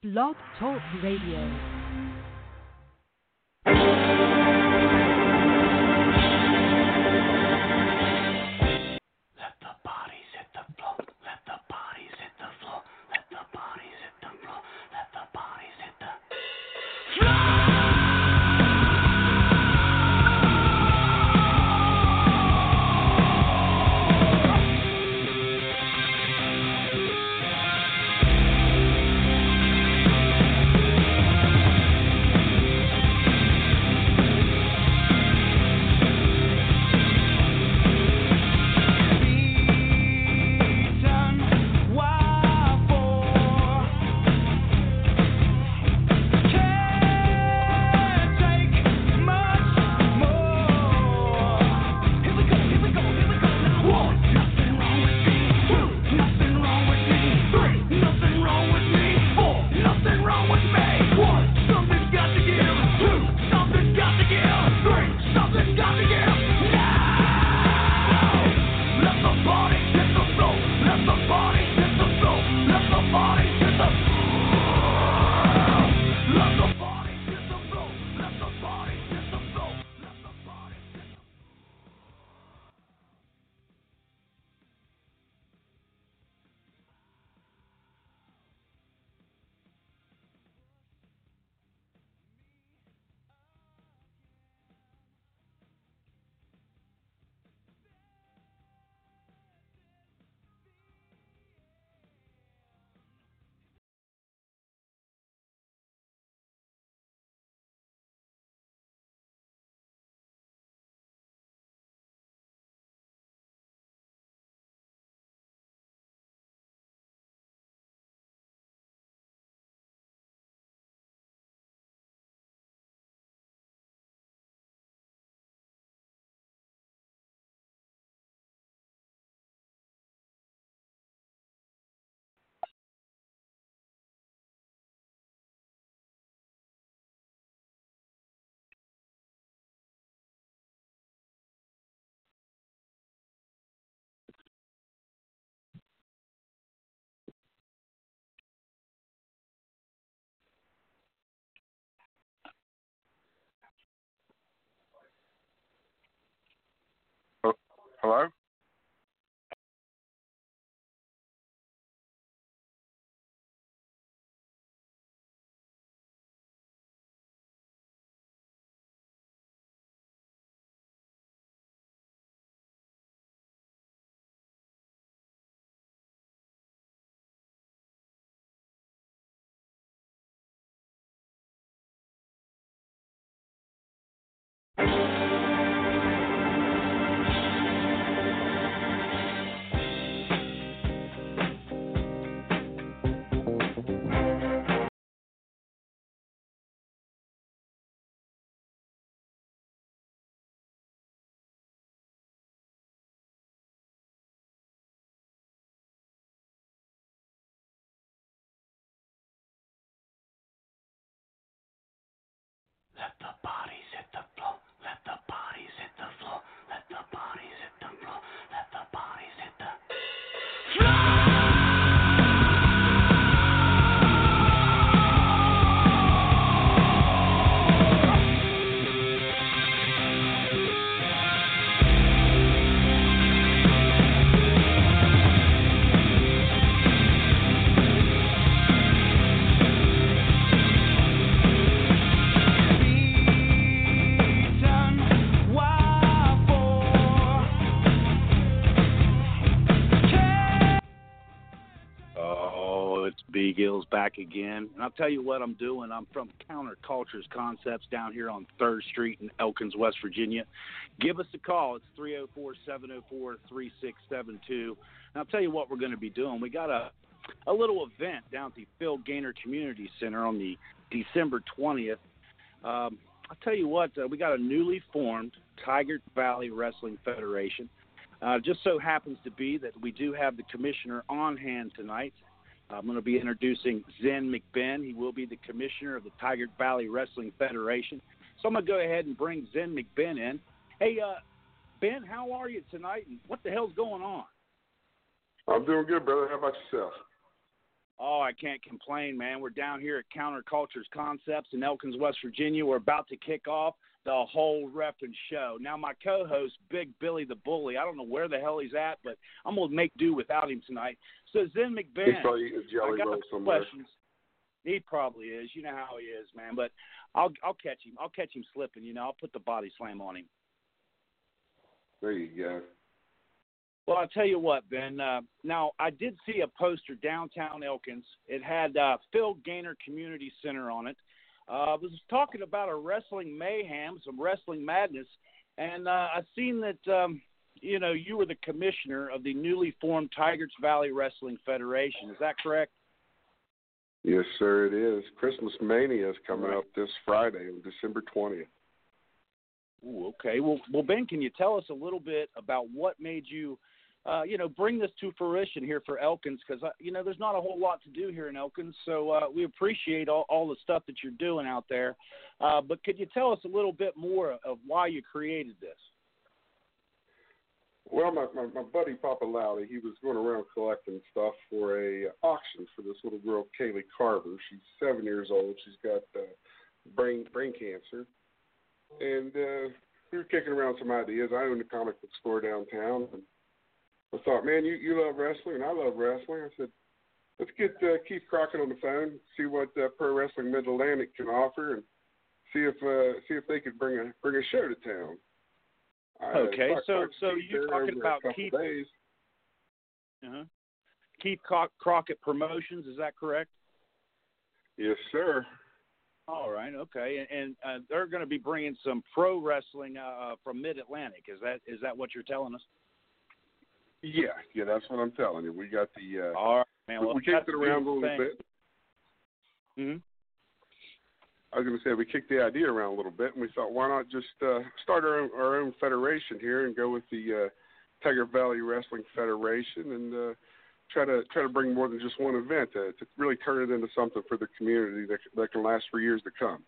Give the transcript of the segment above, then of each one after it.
Blog Talk Radio. Let the back again. And I'll tell you what I'm doing. I'm from Countercultures Concepts down here on 3rd Street in Elkins, West Virginia. Give us a call. It's 304 704 3672. And I'll tell you what we're going to be doing. We got a a little event down at the Phil Gaynor Community Center on the December 20th. Um, I'll tell you what, uh, we got a newly formed Tygart Valley Wrestling Federation. Uh, just so happens to be that we do have the commissioner on hand tonight. I'm going to be introducing Zen McBen. He will be the commissioner of the Tygart Valley Wrestling Federation. So I'm going to go ahead and bring Zen McBen in. Hey, uh, Ben, how are you tonight, and what the hell's going on? I'm doing good, brother. How about yourself? Oh, I can't complain, man. We're down here at Countercultures Concepts in Elkins, West Virginia. We're about to kick off the whole repping show. Now, my co-host, Big Billy the Bully, I don't know where the hell he's at, but I'm gonna make do without him tonight. So Zen McBen, He's probably eating jelly I got somewhere. questions. He probably is. You know how he is, man. But I'll I'll catch him. I'll catch him slipping. You know, I'll put the body slam on him. There you go. Well, I'll tell you what, Ben. Uh, now, I did see a poster downtown Elkins. It had uh, Phil Gaynor Community Center on it. Uh, it was talking about a wrestling mayhem, some wrestling madness, and uh, I seen that um, you know you were the commissioner of the newly formed Tygart Valley Wrestling Federation. Is that correct? Yes, sir, it is. Christmas Mania is coming Right. up this Friday December 20th. Ooh, okay. Well, well, Ben, can you tell us a little bit about what made you, uh, you know, bring this to fruition here for Elkins? Because you know, there's not a whole lot to do here in Elkins, so uh, we appreciate all, all the stuff that you're doing out there. Uh, but could you tell us a little bit more of why you created this? Well, my, my my buddy Papa Loudy, he was going around collecting stuff for a auction for this little girl Kaylee Carver. She's seven years old. She's got uh, brain brain cancer, and uh, we were kicking around some ideas. I owned a comic book store downtown, and thought, man, you you love wrestling, and I love wrestling. I said, let's get uh, Keith Crockett on the phone, see what uh, Pro Wrestling Mid Atlantic can offer, and see if uh, see if they could bring a bring a show to town. I Okay, so- so you're talking about Keith- days. Uh-huh. Keith Crockett Promotions, is that correct? Yes, sir. All right, okay, and, and uh, they're going to be bringing some pro wrestling uh, from Mid Atlantic. Is that is that what you're telling us? Yeah, yeah, that's what I'm telling you. We got the uh, All right, man. we, Well, we kicked it around a little thing. bit. Mhm. I was going to say we kicked the idea around a little bit, and we thought, why not just uh, start our own, our own federation here and go with the uh, Tygart Valley Wrestling Federation and uh, try to try to bring more than just one event to, to really turn it into something for the community that that can last for years to come.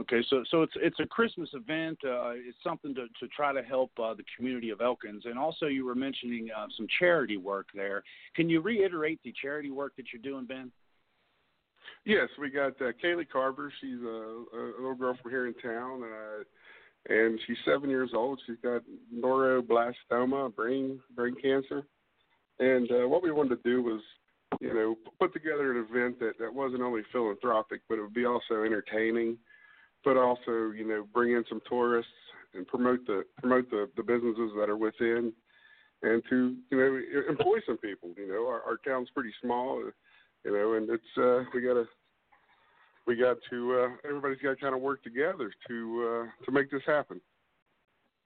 Okay, so so it's it's a Christmas event. Uh, it's something to to try to help uh, the community of Elkins, and also you were mentioning uh, some charity work there. Can you reiterate the charity work that you're doing, Ben? Yes, we got uh, Kaylee Carver. She's a, a little girl from here in town, uh, and she's seven years old. She's got neuroblastoma, brain brain cancer. And uh, what we wanted to do was, you know, put together an event that that wasn't only philanthropic, but it would be also entertaining, but also, you know, bring in some tourists and promote the promote the, the businesses that are within, and to you know employ some people. You know, our, our town's pretty small. You know, and it's uh, we got to we got to uh, everybody's got to kind of work together to uh, to make this happen.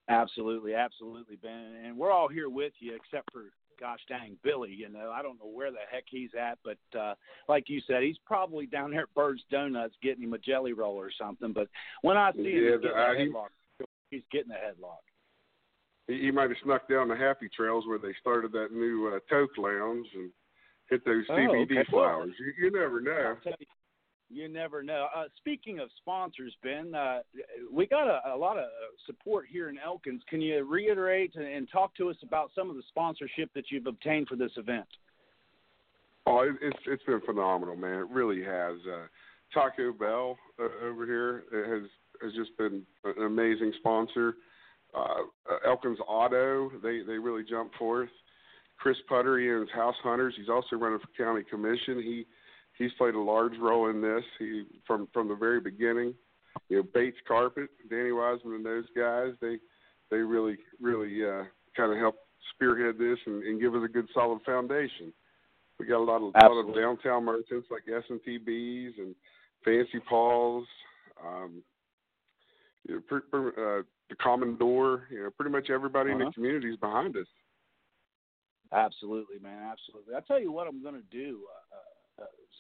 Absolutely, absolutely, Ben. And we're all here with you, except for gosh dang Billy. You know, I don't know where the heck he's at, but uh, like you said, he's probably down there at Bird's Donuts getting him a jelly roll or something. But when I see him, Yeah, he's getting a he- headlock. He's getting a headlock. He, he might have snuck down the Happy Trails where they started that new uh, Toke Lounge and hit those Oh, CBD okay. flowers. You, you never know. You never know. Uh, speaking of sponsors, Ben, uh, we got a, a lot of support here in Elkins. Can you reiterate and, and talk to us about some of the sponsorship that you've obtained for this event? Oh, it, it's it's been phenomenal, man. It really has. Uh, Taco Bell uh, over here has has just been an amazing sponsor. Uh, uh, Elkins Auto, they they really jumped forth. Chris Puttery and his House Hunters, he's also running for county commission. He he's played a large role in this. He from from the very beginning. You know, Bates Carpet, Danny Wiseman, and those guys, they they really really uh, kind of helped spearhead this and, and give us a good solid foundation. We got a lot of, lot of downtown merchants like S and T B's and Fancy Paul's, um, you know, per, per, uh, the Common Door. You know, pretty much everybody in Uh-huh. the community is behind us. Absolutely, man. Absolutely. I tell you what, I'm going to do, uh,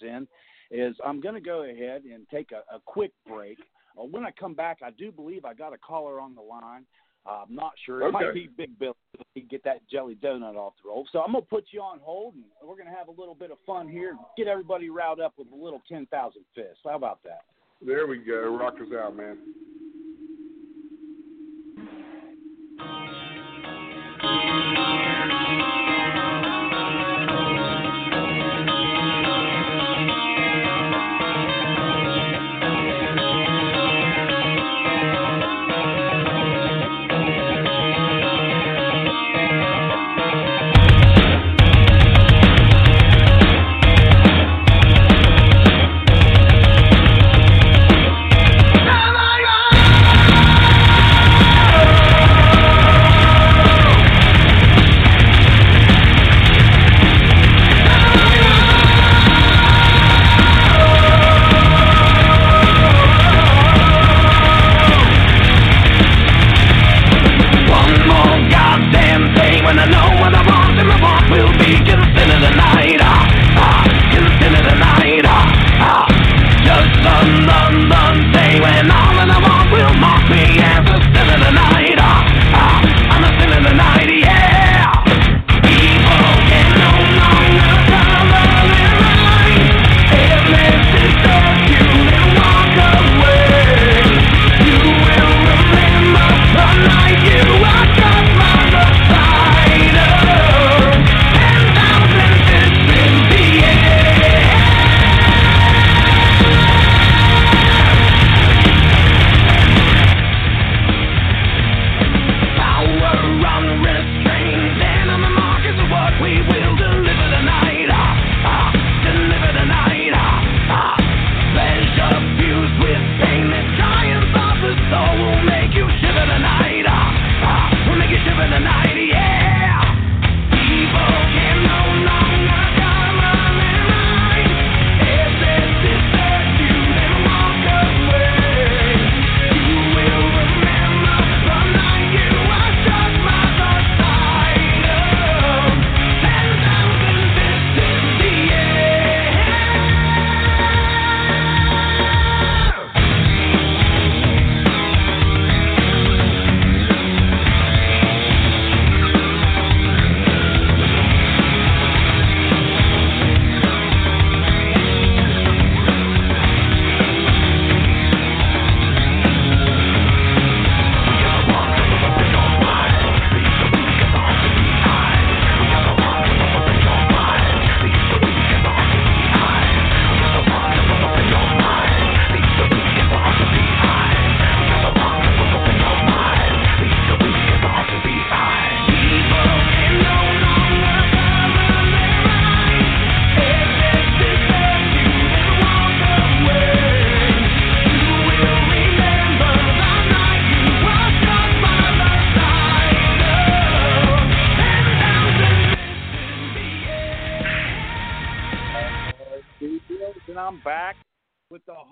Zen, is I'm going to go ahead and take a, a quick break. Uh, when I come back, I do believe I got a caller on the line. Uh, I'm not sure. It Okay. might be Big Bill. He get that jelly donut off the roll. So I'm going to put you on hold, and we're going to have a little bit of fun here. Get everybody riled up with a little 10,000 fists. How about that? There we go. Rock us out, man.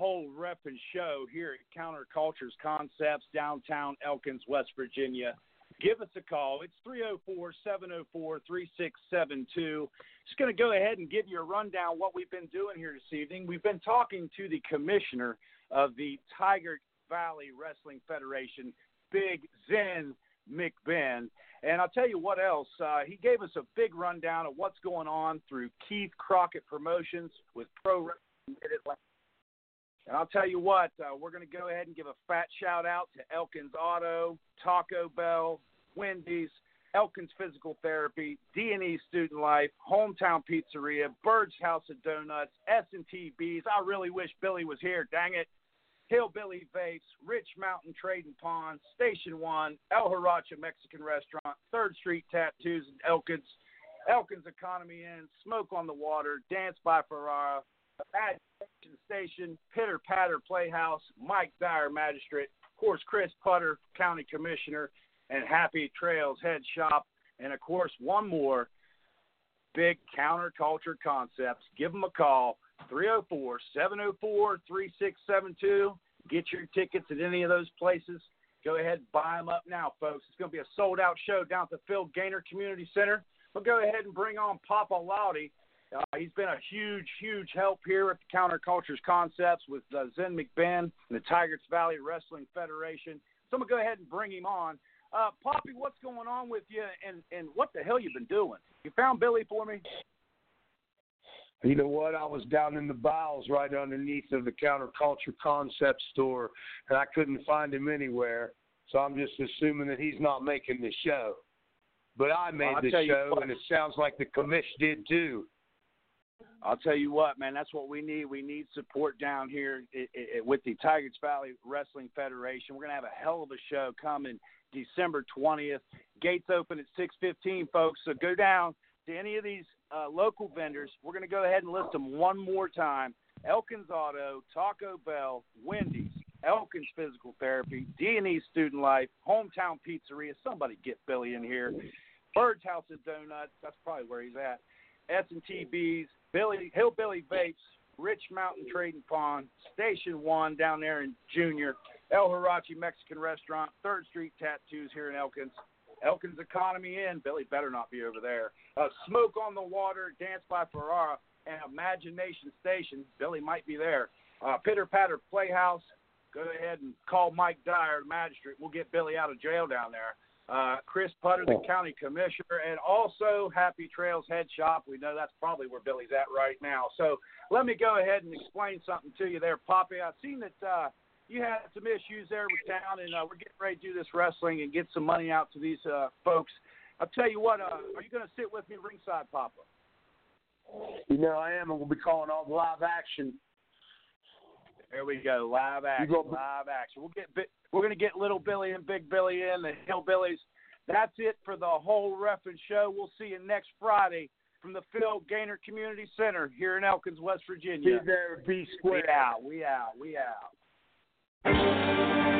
Whole rep and show here at Countercultures Concepts, downtown Elkins, West Virginia. Give us a call. It's 304 704 3672. Just going to go ahead and give you a rundown what we've been doing here this evening. We've been talking to the commissioner of the Tygart Valley Wrestling Federation, Big Zen McBen. And I'll tell you what else. Uh, he gave us a big rundown of what's going on through Keith Crockett Promotions with Pro Wrestling Mid-Atlantic. And I'll tell you what, uh, we're going to go ahead and give a fat shout out to Elkins Auto, Taco Bell, Wendy's, Elkins Physical Therapy, D&E Student Life, Hometown Pizzeria, Bird's House of Donuts, S&T Bees. I really wish Billy was here. Dang it. Hillbilly Vapes, Rich Mountain Trading Ponds, Station One, El Haracha Mexican Restaurant, Third Street Tattoos in Elkins, Elkins Economy Inn, Smoke on the Water, Dance by Ferrara, Bad Station, Pitter Patter Playhouse, Mike Dyer Magistrate, of course Chris Putter, County Commissioner, and Happy Trails Head Shop, and of course one more, Big Counterculture Concepts. Give them a call, 304-704-3672. Get your tickets at any of those places. Go ahead, and buy them up now, folks. It's going to be a sold-out show down at the Phil Gaynor Community Center. we'll go ahead and bring on Papa Lowdy. Uh, he's been a huge, huge help here at the Countercultures Concepts with uh, Zen McBen and the Tygart Valley Wrestling Federation. So I'm going to go ahead and bring him on. Uh, Poppy, what's going on with you and, and what the hell you been doing? You found Billy for me? You know what? I was down in the bowels right underneath of the counterculture concept store, and I couldn't find him anywhere. So I'm just assuming that he's not making the show. But I made Well, the show, and it sounds like the commish did too. I'll tell you what, man, that's what we need. We need support down here i i with the Tygart Valley Wrestling Federation. We're going to have a hell of a show coming December 20th. Gates open at 6:15, folks. So go down to any of these uh, local vendors. We're going to go ahead and list them one more time. Elkins Auto, Taco Bell, Wendy's, Elkins Physical Therapy, D&E Student Life, Hometown Pizzeria. Somebody get Billy in here. Bird's House of Donuts. That's probably where he's at. S&T Bees, Billy Hillbilly Vapes, Rich Mountain Trading Pond, Station One down there in Junior, El Hirachi Mexican Restaurant, Third Street Tattoos here in Elkins, Elkins Economy Inn. Billy better not be over there. Uh, Smoke on the Water, Dance by Ferrara, and Imagination Station. Billy might be there. Uh, Pitter Patter Playhouse. Go ahead and call Mike Dyer, the magistrate. We'll get Billy out of jail down there. Uh, Chris Putter, the county commissioner, and also Happy Trails Head Shop. We know that's probably where Billy's at right now. So let me go ahead and explain something to you there, Poppy. I've seen that uh, you had some issues there with town, and uh, we're getting ready to do this wrestling and get some money out to these uh, folks. I'll tell you what, uh, are you going to sit with me ringside, Papa? You know, I am, and we'll be calling all the live action. There we go, live action, go- live action. We'll get we're going to get little Billy and Big Billy in the Hillbillies. That's it for the whole Reffin show. We'll see you next Friday from the Phil Gaynor Community Center here in Elkins, West Virginia. Be there, be We square. out, we out, we out.